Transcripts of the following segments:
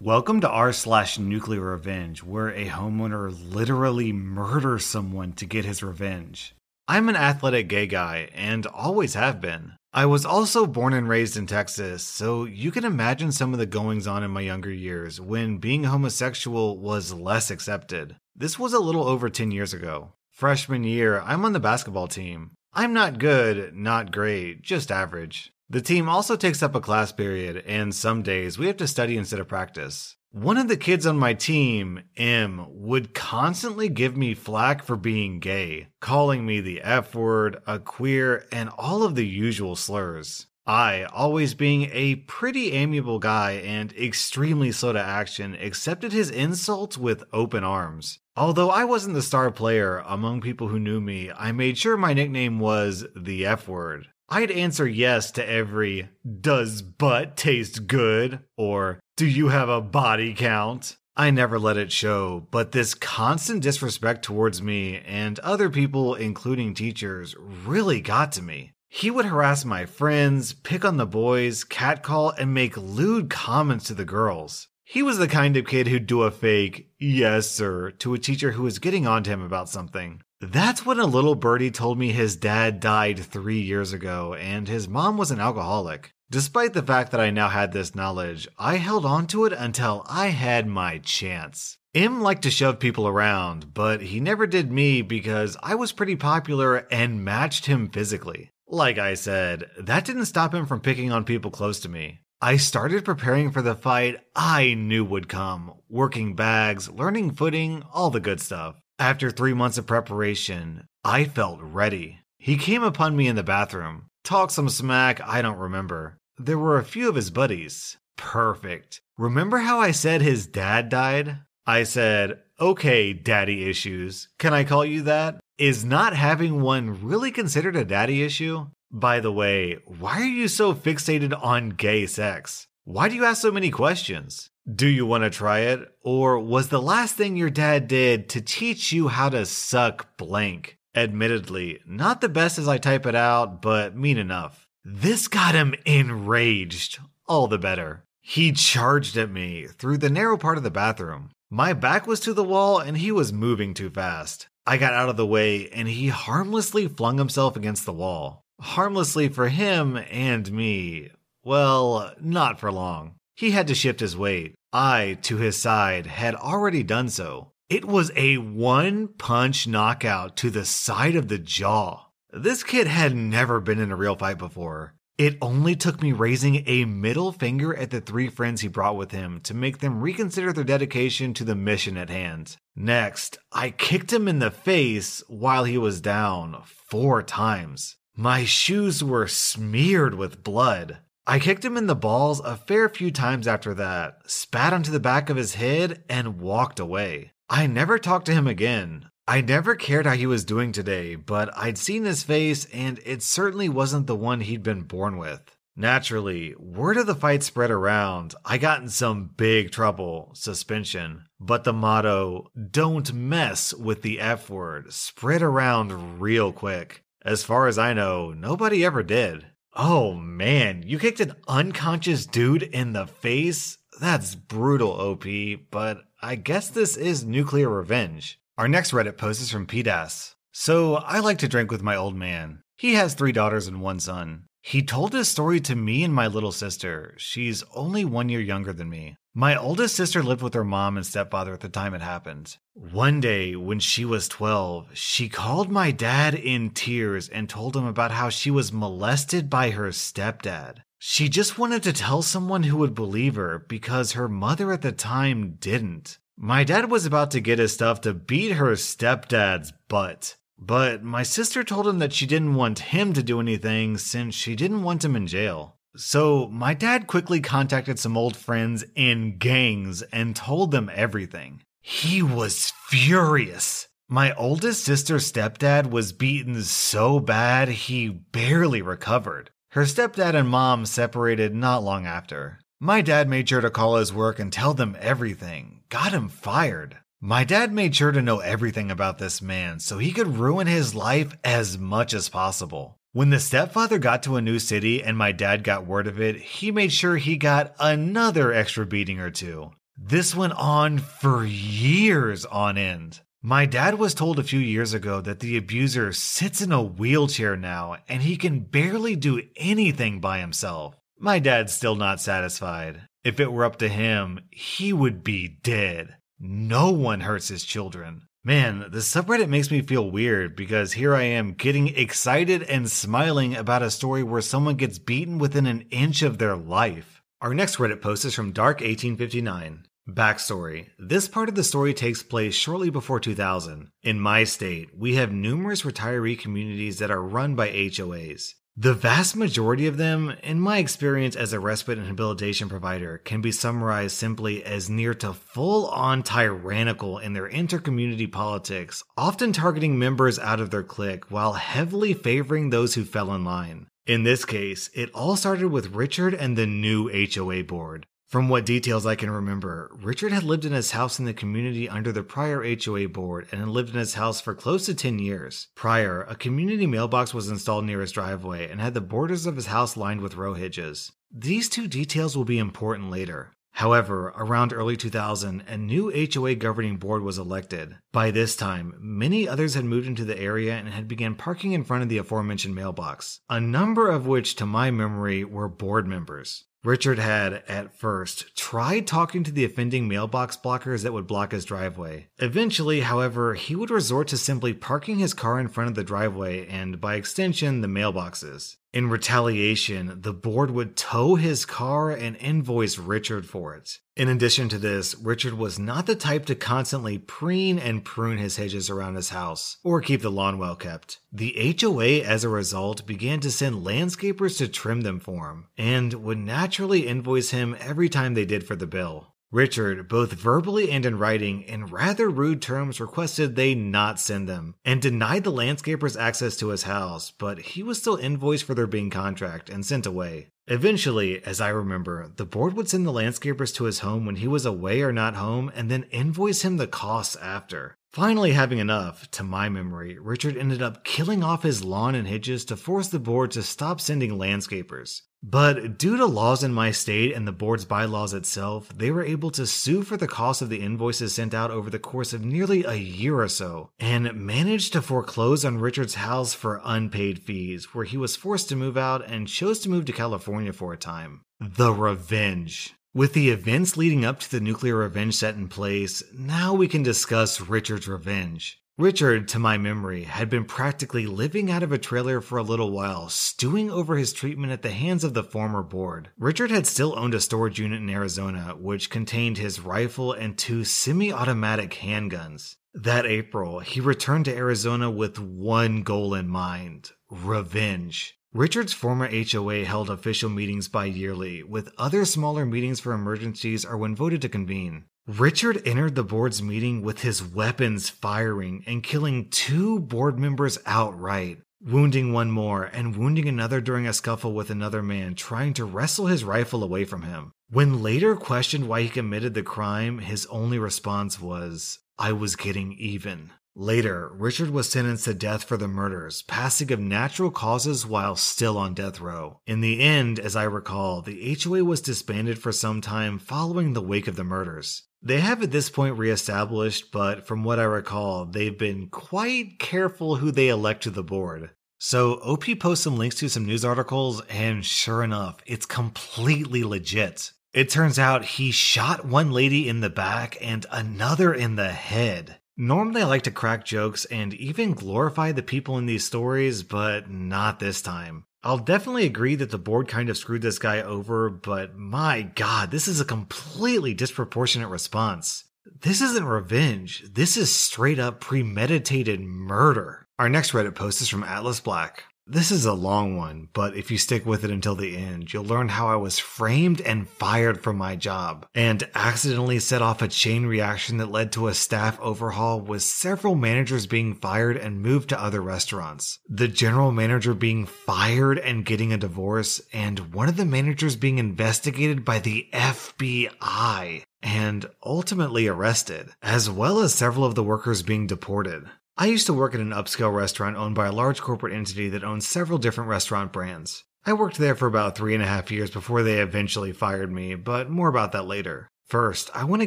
Welcome to r slash nuclear revenge, where a homeowner literally murders someone to get his revenge. I'm an athletic gay guy and always have been. I was also born and raised in Texas, so you can imagine some of the goings on in my younger years when being homosexual was less accepted. This was a little over 10 years ago. Freshman year, I'm on the basketball team. I'm not good, not great, just average. The team also takes up a class period, and some days we have to study instead of practice. One of the kids on my team, M, would constantly give me flack for being gay, calling me the F word, a queer, and all of the usual slurs. I, always being a pretty amiable guy and extremely slow to action, accepted his insults with open arms. Although I wasn't the star player among people who knew me, I made sure my nickname was the F word. I'd answer yes to every does butt taste good or do you have a body count? I never let it show, but this constant disrespect towards me and other people, including teachers, really got to me. He would harass my friends, pick on the boys, catcall, and make lewd comments to the girls. He was the kind of kid who'd do a fake, yes, sir, to a teacher who was getting on to him about something. That's when a little birdie told me his dad died three years ago and his mom was an alcoholic. Despite the fact that I now had this knowledge, I held on to it until I had my chance. M liked to shove people around, but he never did me because I was pretty popular and matched him physically. Like I said, that didn't stop him from picking on people close to me. I started preparing for the fight I knew would come, working bags, learning footing, all the good stuff. After three months of preparation, I felt ready. He came upon me in the bathroom, talked some smack I don't remember. There were a few of his buddies. Perfect. Remember how I said his dad died? I said, okay, daddy issues. Can I call you that? Is not having one really considered a daddy issue? By the way, why are you so fixated on gay sex? Why do you ask so many questions? Do you want to try it? Or was the last thing your dad did to teach you how to suck blank? Admittedly, not the best as I type it out, but mean enough. This got him enraged. All the better. He charged at me through the narrow part of the bathroom. My back was to the wall and he was moving too fast. I got out of the way and he harmlessly flung himself against the wall. Harmlessly for him and me. Well, not for long. He had to shift his weight. I, to his side, had already done so. It was a one punch knockout to the side of the jaw. This kid had never been in a real fight before. It only took me raising a middle finger at the three friends he brought with him to make them reconsider their dedication to the mission at hand. Next, I kicked him in the face while he was down four times. My shoes were smeared with blood. I kicked him in the balls a fair few times after that, spat onto the back of his head, and walked away. I never talked to him again. I never cared how he was doing today, but I'd seen his face, and it certainly wasn't the one he'd been born with. Naturally, word of the fight spread around. I got in some big trouble, suspension. But the motto, don't mess with the F word, spread around real quick. As far as I know, nobody ever did. Oh man, you kicked an unconscious dude in the face? That's brutal, OP, but I guess this is nuclear revenge. Our next Reddit post is from PDAS. So, I like to drink with my old man. He has three daughters and one son. He told his story to me and my little sister. She's only one year younger than me. My oldest sister lived with her mom and stepfather at the time it happened. One day, when she was 12, she called my dad in tears and told him about how she was molested by her stepdad. She just wanted to tell someone who would believe her because her mother at the time didn't. My dad was about to get his stuff to beat her stepdad's butt. But my sister told him that she didn't want him to do anything since she didn't want him in jail. So, my dad quickly contacted some old friends in gangs and told them everything. He was furious. My oldest sister's stepdad was beaten so bad he barely recovered. Her stepdad and mom separated not long after. My dad made sure to call his work and tell them everything, got him fired. My dad made sure to know everything about this man so he could ruin his life as much as possible. When the stepfather got to a new city and my dad got word of it, he made sure he got another extra beating or two. This went on for years on end. My dad was told a few years ago that the abuser sits in a wheelchair now and he can barely do anything by himself. My dad's still not satisfied. If it were up to him, he would be dead. No one hurts his children. Man, the subreddit makes me feel weird because here I am getting excited and smiling about a story where someone gets beaten within an inch of their life. Our next Reddit post is from Dark1859. Backstory This part of the story takes place shortly before 2000. In my state, we have numerous retiree communities that are run by HOAs. The vast majority of them, in my experience as a respite and rehabilitation provider, can be summarized simply as near to full on tyrannical in their intercommunity politics, often targeting members out of their clique while heavily favoring those who fell in line. In this case, it all started with Richard and the new HOA board. From what details I can remember, Richard had lived in his house in the community under the prior HOA board and had lived in his house for close to 10 years. Prior, a community mailbox was installed near his driveway and had the borders of his house lined with row hedges. These two details will be important later. However, around early 2000, a new HOA governing board was elected. By this time, many others had moved into the area and had begun parking in front of the aforementioned mailbox, a number of which, to my memory, were board members. Richard had, at first, tried talking to the offending mailbox blockers that would block his driveway. Eventually, however, he would resort to simply parking his car in front of the driveway and, by extension, the mailboxes. In retaliation, the board would tow his car and invoice Richard for it. In addition to this, Richard was not the type to constantly preen and prune his hedges around his house, or keep the lawn well kept. The HOA, as a result, began to send landscapers to trim them for him, and would naturally invoice him every time they did for the bill. Richard, both verbally and in writing, in rather rude terms, requested they not send them and denied the landscapers access to his house, but he was still invoiced for their being contract and sent away. Eventually, as I remember, the board would send the landscapers to his home when he was away or not home and then invoice him the costs after. Finally, having enough, to my memory, Richard ended up killing off his lawn and hedges to force the board to stop sending landscapers. But due to laws in my state and the board's bylaws itself, they were able to sue for the cost of the invoices sent out over the course of nearly a year or so, and managed to foreclose on Richard's house for unpaid fees, where he was forced to move out and chose to move to California for a time. The Revenge. With the events leading up to the nuclear revenge set in place, now we can discuss Richard's revenge. Richard, to my memory, had been practically living out of a trailer for a little while, stewing over his treatment at the hands of the former board. Richard had still owned a storage unit in Arizona, which contained his rifle and two semi automatic handguns. That April, he returned to Arizona with one goal in mind revenge. Richard's former HOA held official meetings bi yearly, with other smaller meetings for emergencies or when voted to convene. Richard entered the board's meeting with his weapons firing and killing two board members outright, wounding one more and wounding another during a scuffle with another man trying to wrestle his rifle away from him. When later questioned why he committed the crime, his only response was, I was getting even. Later, Richard was sentenced to death for the murders, passing of natural causes while still on death row. In the end, as I recall, the HOA was disbanded for some time following the wake of the murders. They have at this point reestablished, but from what I recall, they've been quite careful who they elect to the board. So OP posts some links to some news articles, and sure enough, it's completely legit. It turns out he shot one lady in the back and another in the head. Normally, I like to crack jokes and even glorify the people in these stories, but not this time. I'll definitely agree that the board kind of screwed this guy over, but my god, this is a completely disproportionate response. This isn't revenge, this is straight up premeditated murder. Our next Reddit post is from Atlas Black. This is a long one, but if you stick with it until the end, you'll learn how I was framed and fired from my job, and accidentally set off a chain reaction that led to a staff overhaul with several managers being fired and moved to other restaurants. The general manager being fired and getting a divorce, and one of the managers being investigated by the FBI and ultimately arrested, as well as several of the workers being deported. I used to work at an upscale restaurant owned by a large corporate entity that owns several different restaurant brands. I worked there for about three and a half years before they eventually fired me, but more about that later. First, I want to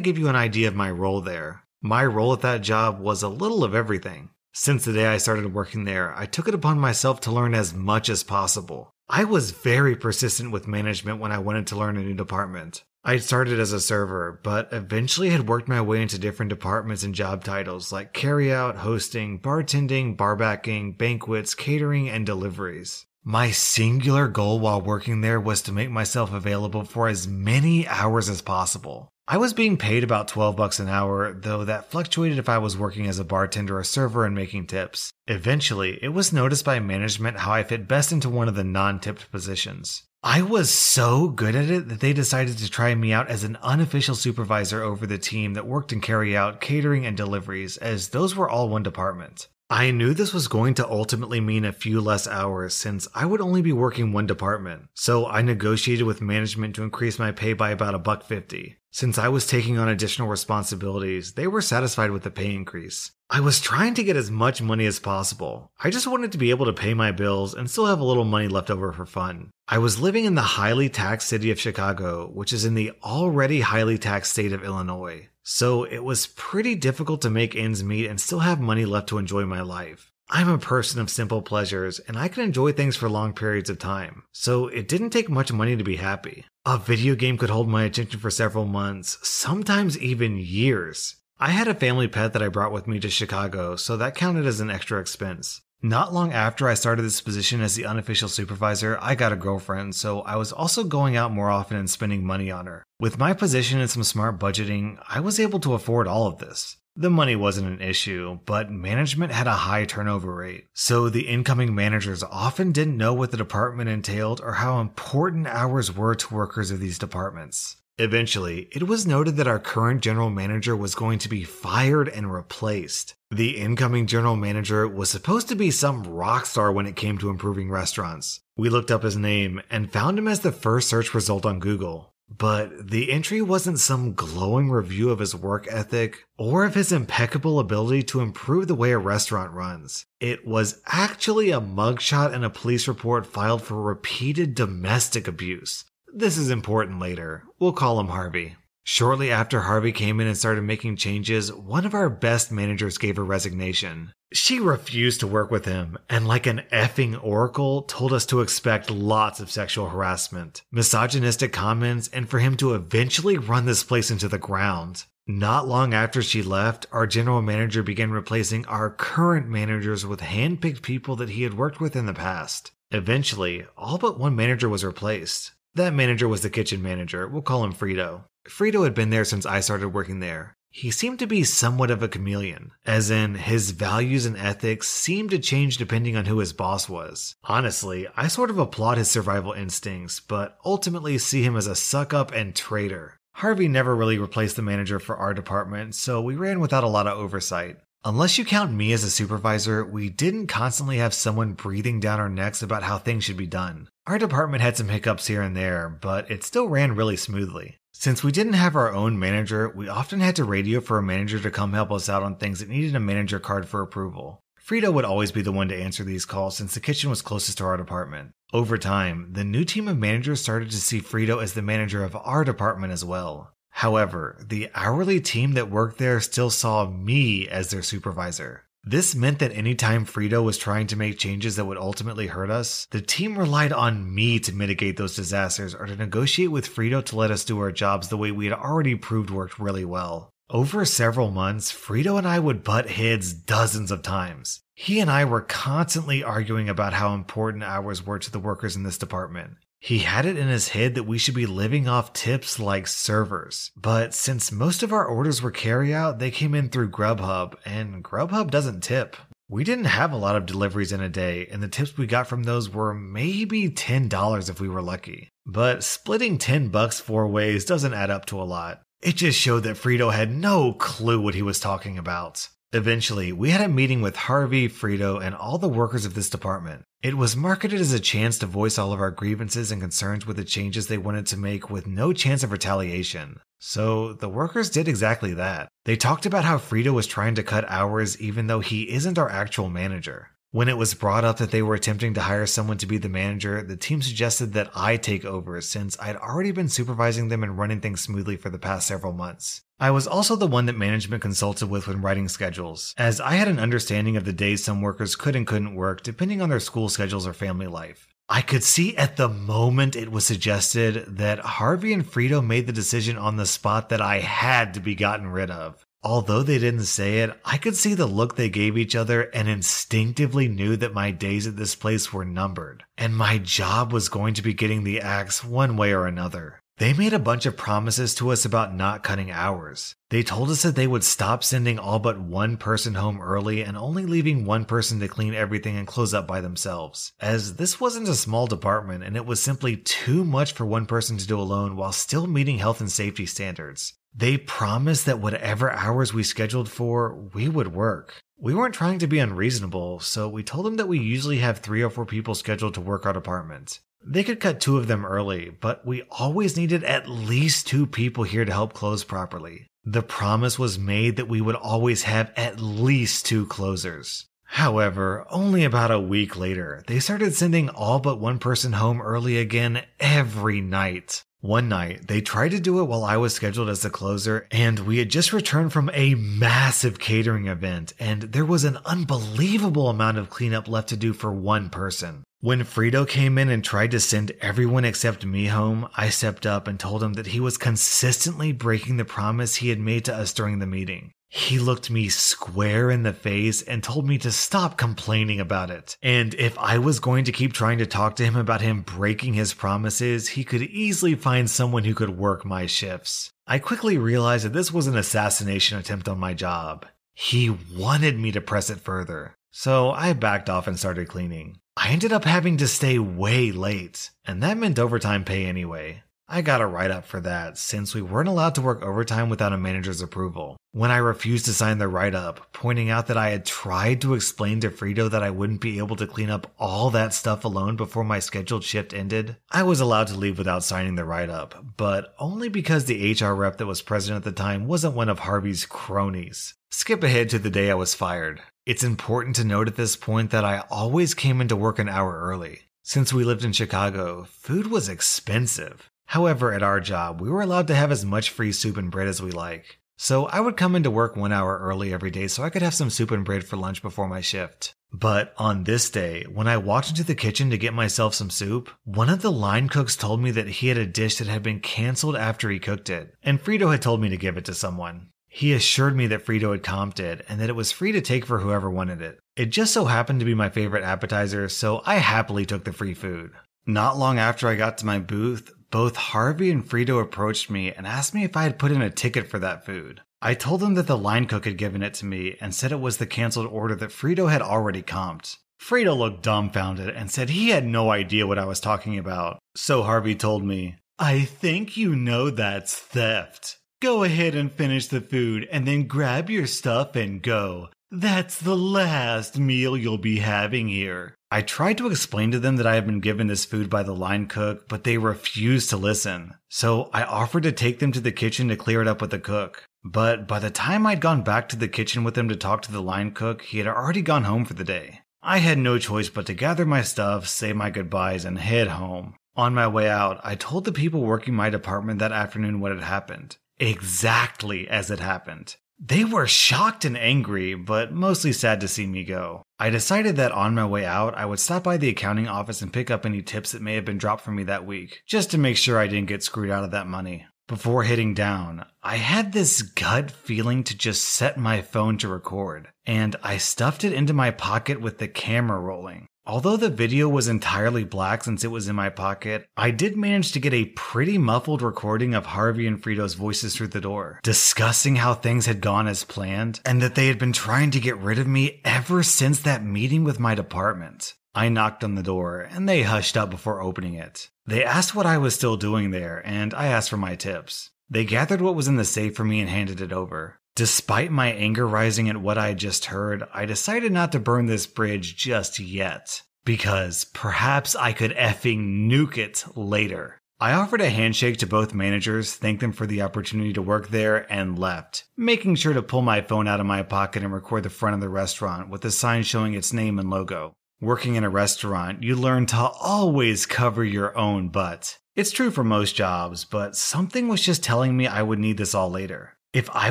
give you an idea of my role there. My role at that job was a little of everything. Since the day I started working there, I took it upon myself to learn as much as possible. I was very persistent with management when I wanted to learn a new department. I started as a server, but eventually had worked my way into different departments and job titles like carryout, hosting, bartending, barbacking, banquets, catering, and deliveries. My singular goal while working there was to make myself available for as many hours as possible. I was being paid about 12 bucks an hour, though that fluctuated if I was working as a bartender or server and making tips. Eventually, it was noticed by management how I fit best into one of the non-tipped positions. I was so good at it that they decided to try me out as an unofficial supervisor over the team that worked and carry out catering and deliveries, as those were all one department. I knew this was going to ultimately mean a few less hours since I would only be working one department, so I negotiated with management to increase my pay by about a buck fifty. Since I was taking on additional responsibilities, they were satisfied with the pay increase. I was trying to get as much money as possible. I just wanted to be able to pay my bills and still have a little money left over for fun. I was living in the highly taxed city of Chicago, which is in the already highly taxed state of Illinois. So it was pretty difficult to make ends meet and still have money left to enjoy my life. I'm a person of simple pleasures and I can enjoy things for long periods of time, so it didn't take much money to be happy. A video game could hold my attention for several months, sometimes even years. I had a family pet that I brought with me to Chicago, so that counted as an extra expense. Not long after I started this position as the unofficial supervisor, I got a girlfriend, so I was also going out more often and spending money on her. With my position and some smart budgeting, I was able to afford all of this. The money wasn't an issue, but management had a high turnover rate, so the incoming managers often didn't know what the department entailed or how important hours were to workers of these departments. Eventually, it was noted that our current general manager was going to be fired and replaced. The incoming general manager was supposed to be some rock star when it came to improving restaurants. We looked up his name and found him as the first search result on Google. But the entry wasn't some glowing review of his work ethic or of his impeccable ability to improve the way a restaurant runs. It was actually a mugshot and a police report filed for repeated domestic abuse. This is important later. We'll call him Harvey. Shortly after Harvey came in and started making changes, one of our best managers gave her resignation. She refused to work with him, and like an effing oracle, told us to expect lots of sexual harassment, misogynistic comments, and for him to eventually run this place into the ground. Not long after she left, our general manager began replacing our current managers with handpicked people that he had worked with in the past. Eventually, all but one manager was replaced. That manager was the kitchen manager. We'll call him Frito. Frito had been there since I started working there. He seemed to be somewhat of a chameleon, as in, his values and ethics seemed to change depending on who his boss was. Honestly, I sort of applaud his survival instincts, but ultimately see him as a suck up and traitor. Harvey never really replaced the manager for our department, so we ran without a lot of oversight. Unless you count me as a supervisor, we didn't constantly have someone breathing down our necks about how things should be done. Our department had some hiccups here and there, but it still ran really smoothly. Since we didn't have our own manager, we often had to radio for a manager to come help us out on things that needed a manager card for approval. Frito would always be the one to answer these calls since the kitchen was closest to our department. Over time, the new team of managers started to see Frito as the manager of our department as well. However, the hourly team that worked there still saw me as their supervisor. This meant that anytime Frito was trying to make changes that would ultimately hurt us, the team relied on me to mitigate those disasters or to negotiate with Frito to let us do our jobs the way we had already proved worked really well. Over several months, Frito and I would butt heads dozens of times. He and I were constantly arguing about how important hours were to the workers in this department. He had it in his head that we should be living off tips like servers. But since most of our orders were carryout, they came in through Grubhub, and Grubhub doesn't tip. We didn't have a lot of deliveries in a day, and the tips we got from those were maybe $10 if we were lucky. But splitting 10 bucks four ways doesn't add up to a lot. It just showed that Frito had no clue what he was talking about. Eventually, we had a meeting with Harvey, Frito, and all the workers of this department. It was marketed as a chance to voice all of our grievances and concerns with the changes they wanted to make with no chance of retaliation. So, the workers did exactly that. They talked about how Frito was trying to cut hours even though he isn't our actual manager. When it was brought up that they were attempting to hire someone to be the manager, the team suggested that I take over since I'd already been supervising them and running things smoothly for the past several months. I was also the one that management consulted with when writing schedules, as I had an understanding of the days some workers could and couldn't work depending on their school schedules or family life. I could see at the moment it was suggested that Harvey and Frito made the decision on the spot that I had to be gotten rid of. Although they didn't say it, I could see the look they gave each other and instinctively knew that my days at this place were numbered, and my job was going to be getting the axe one way or another. They made a bunch of promises to us about not cutting hours. They told us that they would stop sending all but one person home early and only leaving one person to clean everything and close up by themselves, as this wasn't a small department and it was simply too much for one person to do alone while still meeting health and safety standards. They promised that whatever hours we scheduled for, we would work. We weren't trying to be unreasonable, so we told them that we usually have three or four people scheduled to work our department. They could cut two of them early, but we always needed at least two people here to help close properly. The promise was made that we would always have at least two closers. However, only about a week later, they started sending all but one person home early again every night. One night, they tried to do it while I was scheduled as the closer, and we had just returned from a massive catering event, and there was an unbelievable amount of cleanup left to do for one person. When Frito came in and tried to send everyone except me home, I stepped up and told him that he was consistently breaking the promise he had made to us during the meeting. He looked me square in the face and told me to stop complaining about it. And if I was going to keep trying to talk to him about him breaking his promises, he could easily find someone who could work my shifts. I quickly realized that this was an assassination attempt on my job. He wanted me to press it further. So I backed off and started cleaning. I ended up having to stay way late, and that meant overtime pay anyway. I got a write up for that since we weren't allowed to work overtime without a manager's approval. When I refused to sign the write up, pointing out that I had tried to explain to Frito that I wouldn't be able to clean up all that stuff alone before my scheduled shift ended, I was allowed to leave without signing the write up, but only because the HR rep that was present at the time wasn't one of Harvey's cronies. Skip ahead to the day I was fired. It's important to note at this point that I always came into work an hour early. Since we lived in Chicago, food was expensive. However, at our job, we were allowed to have as much free soup and bread as we like. So I would come into work one hour early every day so I could have some soup and bread for lunch before my shift. But on this day, when I walked into the kitchen to get myself some soup, one of the line cooks told me that he had a dish that had been canceled after he cooked it, and Frito had told me to give it to someone. He assured me that Frito had comped it and that it was free to take for whoever wanted it. It just so happened to be my favorite appetizer, so I happily took the free food. Not long after I got to my booth, both Harvey and Frito approached me and asked me if I had put in a ticket for that food. I told them that the line cook had given it to me and said it was the canceled order that Frito had already comped. Frito looked dumbfounded and said he had no idea what I was talking about. So Harvey told me, I think you know that's theft. Go ahead and finish the food and then grab your stuff and go. That's the last meal you'll be having here. I tried to explain to them that I had been given this food by the line cook, but they refused to listen. So I offered to take them to the kitchen to clear it up with the cook. But by the time I'd gone back to the kitchen with them to talk to the line cook, he had already gone home for the day. I had no choice but to gather my stuff, say my goodbyes, and head home. On my way out, I told the people working my department that afternoon what had happened. Exactly as it happened. They were shocked and angry, but mostly sad to see me go. I decided that on my way out, I would stop by the accounting office and pick up any tips that may have been dropped for me that week, just to make sure I didn't get screwed out of that money. Before hitting down, I had this gut feeling to just set my phone to record, and I stuffed it into my pocket with the camera rolling. Although the video was entirely black since it was in my pocket, I did manage to get a pretty muffled recording of Harvey and Frito's voices through the door, discussing how things had gone as planned and that they had been trying to get rid of me ever since that meeting with my department. I knocked on the door and they hushed up before opening it. They asked what I was still doing there and I asked for my tips. They gathered what was in the safe for me and handed it over. Despite my anger rising at what I just heard, I decided not to burn this bridge just yet. Because perhaps I could effing nuke it later. I offered a handshake to both managers, thanked them for the opportunity to work there, and left, making sure to pull my phone out of my pocket and record the front of the restaurant with a sign showing its name and logo. Working in a restaurant, you learn to always cover your own butt. It's true for most jobs, but something was just telling me I would need this all later. If I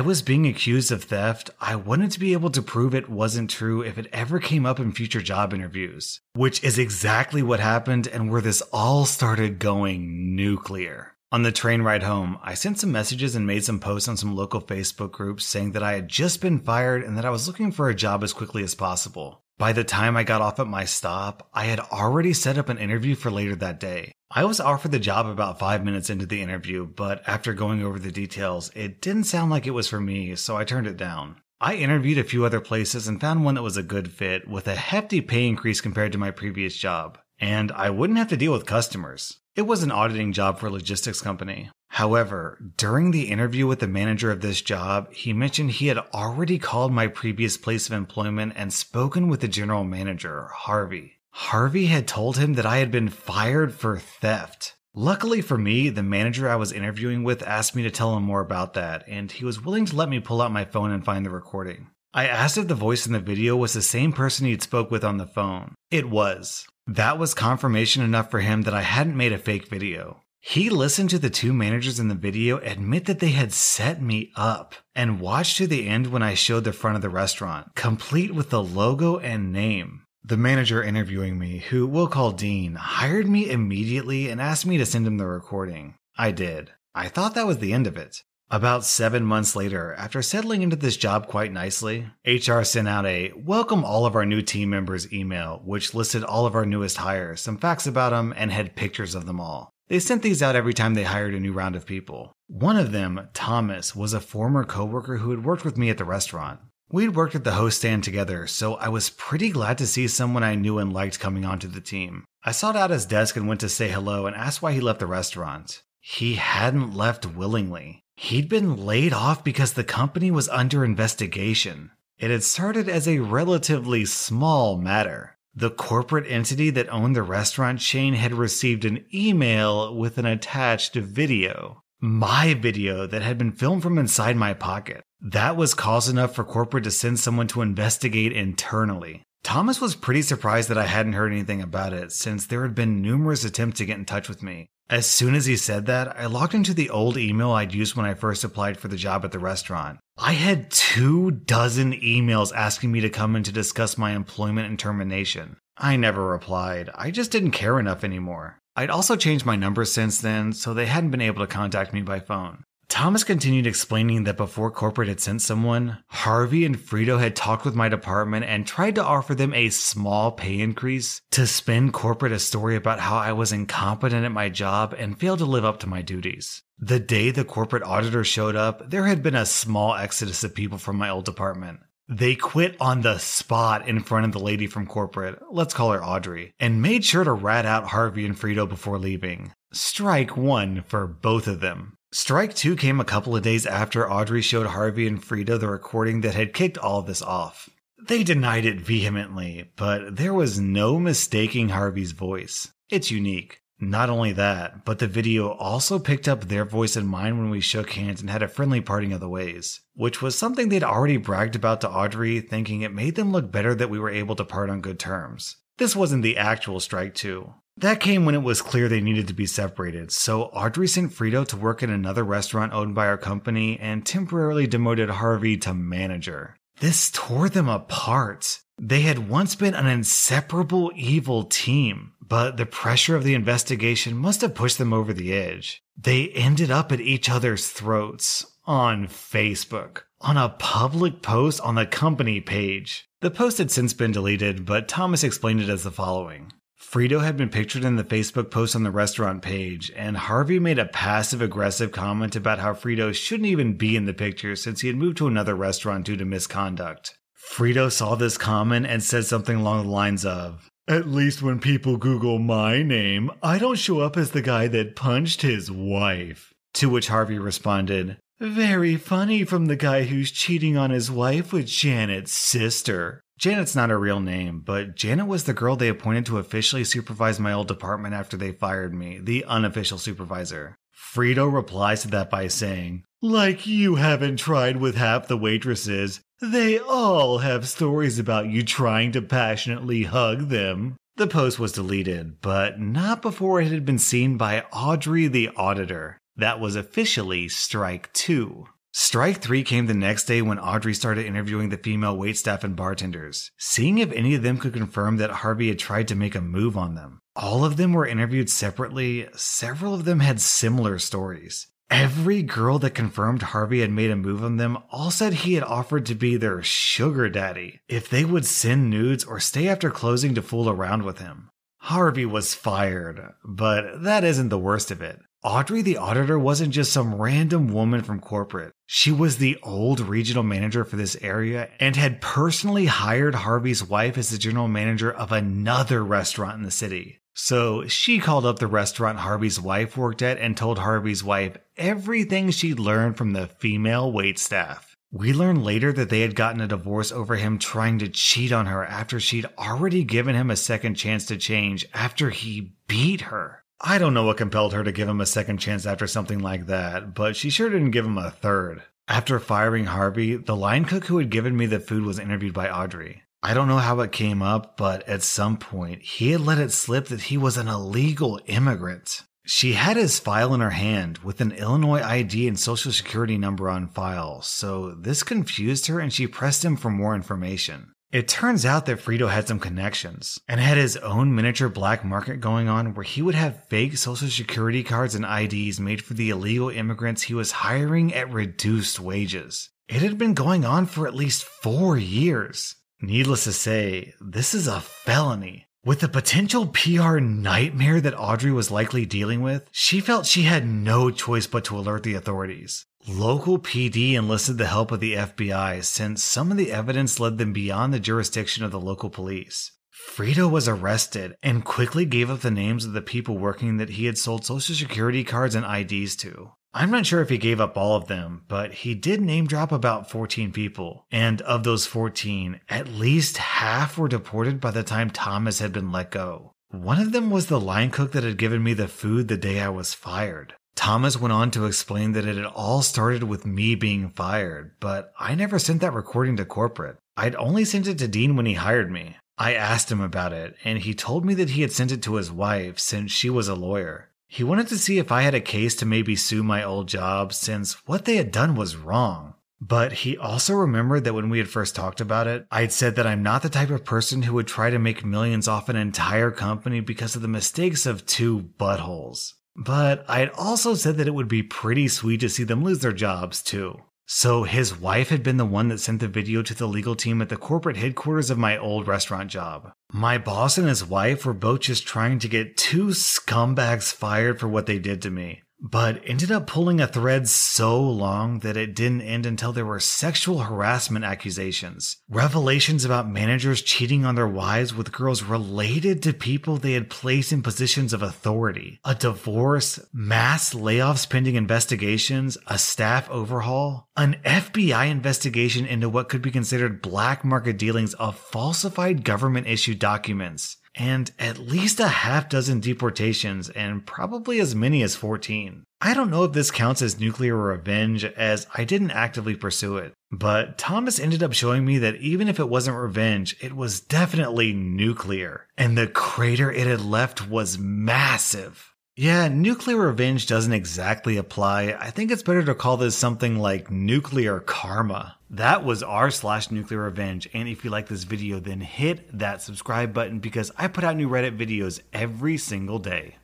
was being accused of theft, I wanted to be able to prove it wasn't true if it ever came up in future job interviews, which is exactly what happened and where this all started going nuclear. On the train ride home, I sent some messages and made some posts on some local Facebook groups saying that I had just been fired and that I was looking for a job as quickly as possible. By the time I got off at my stop, I had already set up an interview for later that day. I was offered the job about five minutes into the interview, but after going over the details, it didn't sound like it was for me, so I turned it down. I interviewed a few other places and found one that was a good fit with a hefty pay increase compared to my previous job. And I wouldn't have to deal with customers. It was an auditing job for a logistics company. However, during the interview with the manager of this job, he mentioned he had already called my previous place of employment and spoken with the general manager, Harvey. Harvey had told him that I had been fired for theft. Luckily for me, the manager I was interviewing with asked me to tell him more about that, and he was willing to let me pull out my phone and find the recording. I asked if the voice in the video was the same person he'd spoke with on the phone. It was. That was confirmation enough for him that I hadn't made a fake video. He listened to the two managers in the video admit that they had set me up and watched to the end when I showed the front of the restaurant, complete with the logo and name. The manager interviewing me, who we'll call Dean, hired me immediately and asked me to send him the recording. I did. I thought that was the end of it. About seven months later, after settling into this job quite nicely, HR sent out a welcome all of our new team members email, which listed all of our newest hires, some facts about them, and had pictures of them all. They sent these out every time they hired a new round of people. One of them, Thomas, was a former coworker who had worked with me at the restaurant. We'd worked at the host stand together, so I was pretty glad to see someone I knew and liked coming onto the team. I sought out his desk and went to say hello and asked why he left the restaurant. He hadn't left willingly. He'd been laid off because the company was under investigation. It had started as a relatively small matter. The corporate entity that owned the restaurant chain had received an email with an attached video. My video that had been filmed from inside my pocket. That was cause enough for corporate to send someone to investigate internally. Thomas was pretty surprised that I hadn't heard anything about it since there had been numerous attempts to get in touch with me. As soon as he said that, I logged into the old email I'd used when I first applied for the job at the restaurant. I had two dozen emails asking me to come in to discuss my employment and termination. I never replied. I just didn't care enough anymore. I'd also changed my number since then, so they hadn't been able to contact me by phone. Thomas continued explaining that before corporate had sent someone, Harvey and Frito had talked with my department and tried to offer them a small pay increase to spin corporate a story about how I was incompetent at my job and failed to live up to my duties. The day the corporate auditor showed up, there had been a small exodus of people from my old department. They quit on the spot in front of the lady from corporate, let's call her Audrey, and made sure to rat out Harvey and Frito before leaving. Strike one for both of them. Strike two came a couple of days after Audrey showed Harvey and Frito the recording that had kicked all this off. They denied it vehemently, but there was no mistaking Harvey's voice. It's unique. Not only that, but the video also picked up their voice and mine when we shook hands and had a friendly parting of the ways, which was something they'd already bragged about to Audrey, thinking it made them look better that we were able to part on good terms. This wasn't the actual strike two. That came when it was clear they needed to be separated, so Audrey sent Frito to work in another restaurant owned by our company and temporarily demoted Harvey to manager. This tore them apart. They had once been an inseparable evil team, but the pressure of the investigation must have pushed them over the edge. They ended up at each other's throats on Facebook, on a public post on the company page. The post had since been deleted, but Thomas explained it as the following. Frito had been pictured in the Facebook post on the restaurant page, and Harvey made a passive aggressive comment about how Frito shouldn't even be in the picture since he had moved to another restaurant due to misconduct. Frito saw this comment and said something along the lines of, At least when people Google my name, I don't show up as the guy that punched his wife. To which Harvey responded, Very funny from the guy who's cheating on his wife with Janet's sister. Janet's not her real name, but Janet was the girl they appointed to officially supervise my old department after they fired me, the unofficial supervisor. Frito replies to that by saying, Like you haven't tried with half the waitresses, they all have stories about you trying to passionately hug them. The post was deleted, but not before it had been seen by Audrey the Auditor. That was officially strike two. Strike three came the next day when Audrey started interviewing the female waitstaff and bartenders, seeing if any of them could confirm that Harvey had tried to make a move on them. All of them were interviewed separately, several of them had similar stories. Every girl that confirmed Harvey had made a move on them all said he had offered to be their sugar daddy if they would send nudes or stay after closing to fool around with him. Harvey was fired, but that isn't the worst of it. Audrey the auditor wasn't just some random woman from corporate. She was the old regional manager for this area and had personally hired Harvey's wife as the general manager of another restaurant in the city. So she called up the restaurant Harvey's wife worked at and told Harvey's wife everything she'd learned from the female wait staff. We learned later that they had gotten a divorce over him trying to cheat on her after she'd already given him a second chance to change after he beat her. I don't know what compelled her to give him a second chance after something like that, but she sure didn't give him a third. After firing Harvey, the line cook who had given me the food was interviewed by Audrey. I don't know how it came up, but at some point, he had let it slip that he was an illegal immigrant. She had his file in her hand with an Illinois ID and social security number on file, so this confused her and she pressed him for more information. It turns out that Frito had some connections and had his own miniature black market going on where he would have fake social security cards and IDs made for the illegal immigrants he was hiring at reduced wages. It had been going on for at least four years. Needless to say, this is a felony. With the potential PR nightmare that Audrey was likely dealing with, she felt she had no choice but to alert the authorities. Local PD enlisted the help of the FBI since some of the evidence led them beyond the jurisdiction of the local police. Frito was arrested and quickly gave up the names of the people working that he had sold social security cards and IDs to. I'm not sure if he gave up all of them, but he did name drop about 14 people. And of those 14, at least half were deported by the time Thomas had been let go. One of them was the line cook that had given me the food the day I was fired. Thomas went on to explain that it had all started with me being fired, but I never sent that recording to corporate. I'd only sent it to Dean when he hired me. I asked him about it, and he told me that he had sent it to his wife since she was a lawyer. He wanted to see if I had a case to maybe sue my old job since what they had done was wrong. But he also remembered that when we had first talked about it, I had said that I'm not the type of person who would try to make millions off an entire company because of the mistakes of two buttholes. But I had also said that it would be pretty sweet to see them lose their jobs too. So his wife had been the one that sent the video to the legal team at the corporate headquarters of my old restaurant job. My boss and his wife were both just trying to get two scumbags fired for what they did to me but ended up pulling a thread so long that it didn't end until there were sexual harassment accusations, revelations about managers cheating on their wives with girls related to people they had placed in positions of authority, a divorce, mass layoffs pending investigations, a staff overhaul, an FBI investigation into what could be considered black market dealings of falsified government issued documents and at least a half dozen deportations and probably as many as 14. I don't know if this counts as nuclear revenge as I didn't actively pursue it, but Thomas ended up showing me that even if it wasn't revenge, it was definitely nuclear, and the crater it had left was massive. Yeah, nuclear revenge doesn't exactly apply. I think it's better to call this something like nuclear karma. That was r slash nuclear revenge. And if you like this video, then hit that subscribe button because I put out new Reddit videos every single day.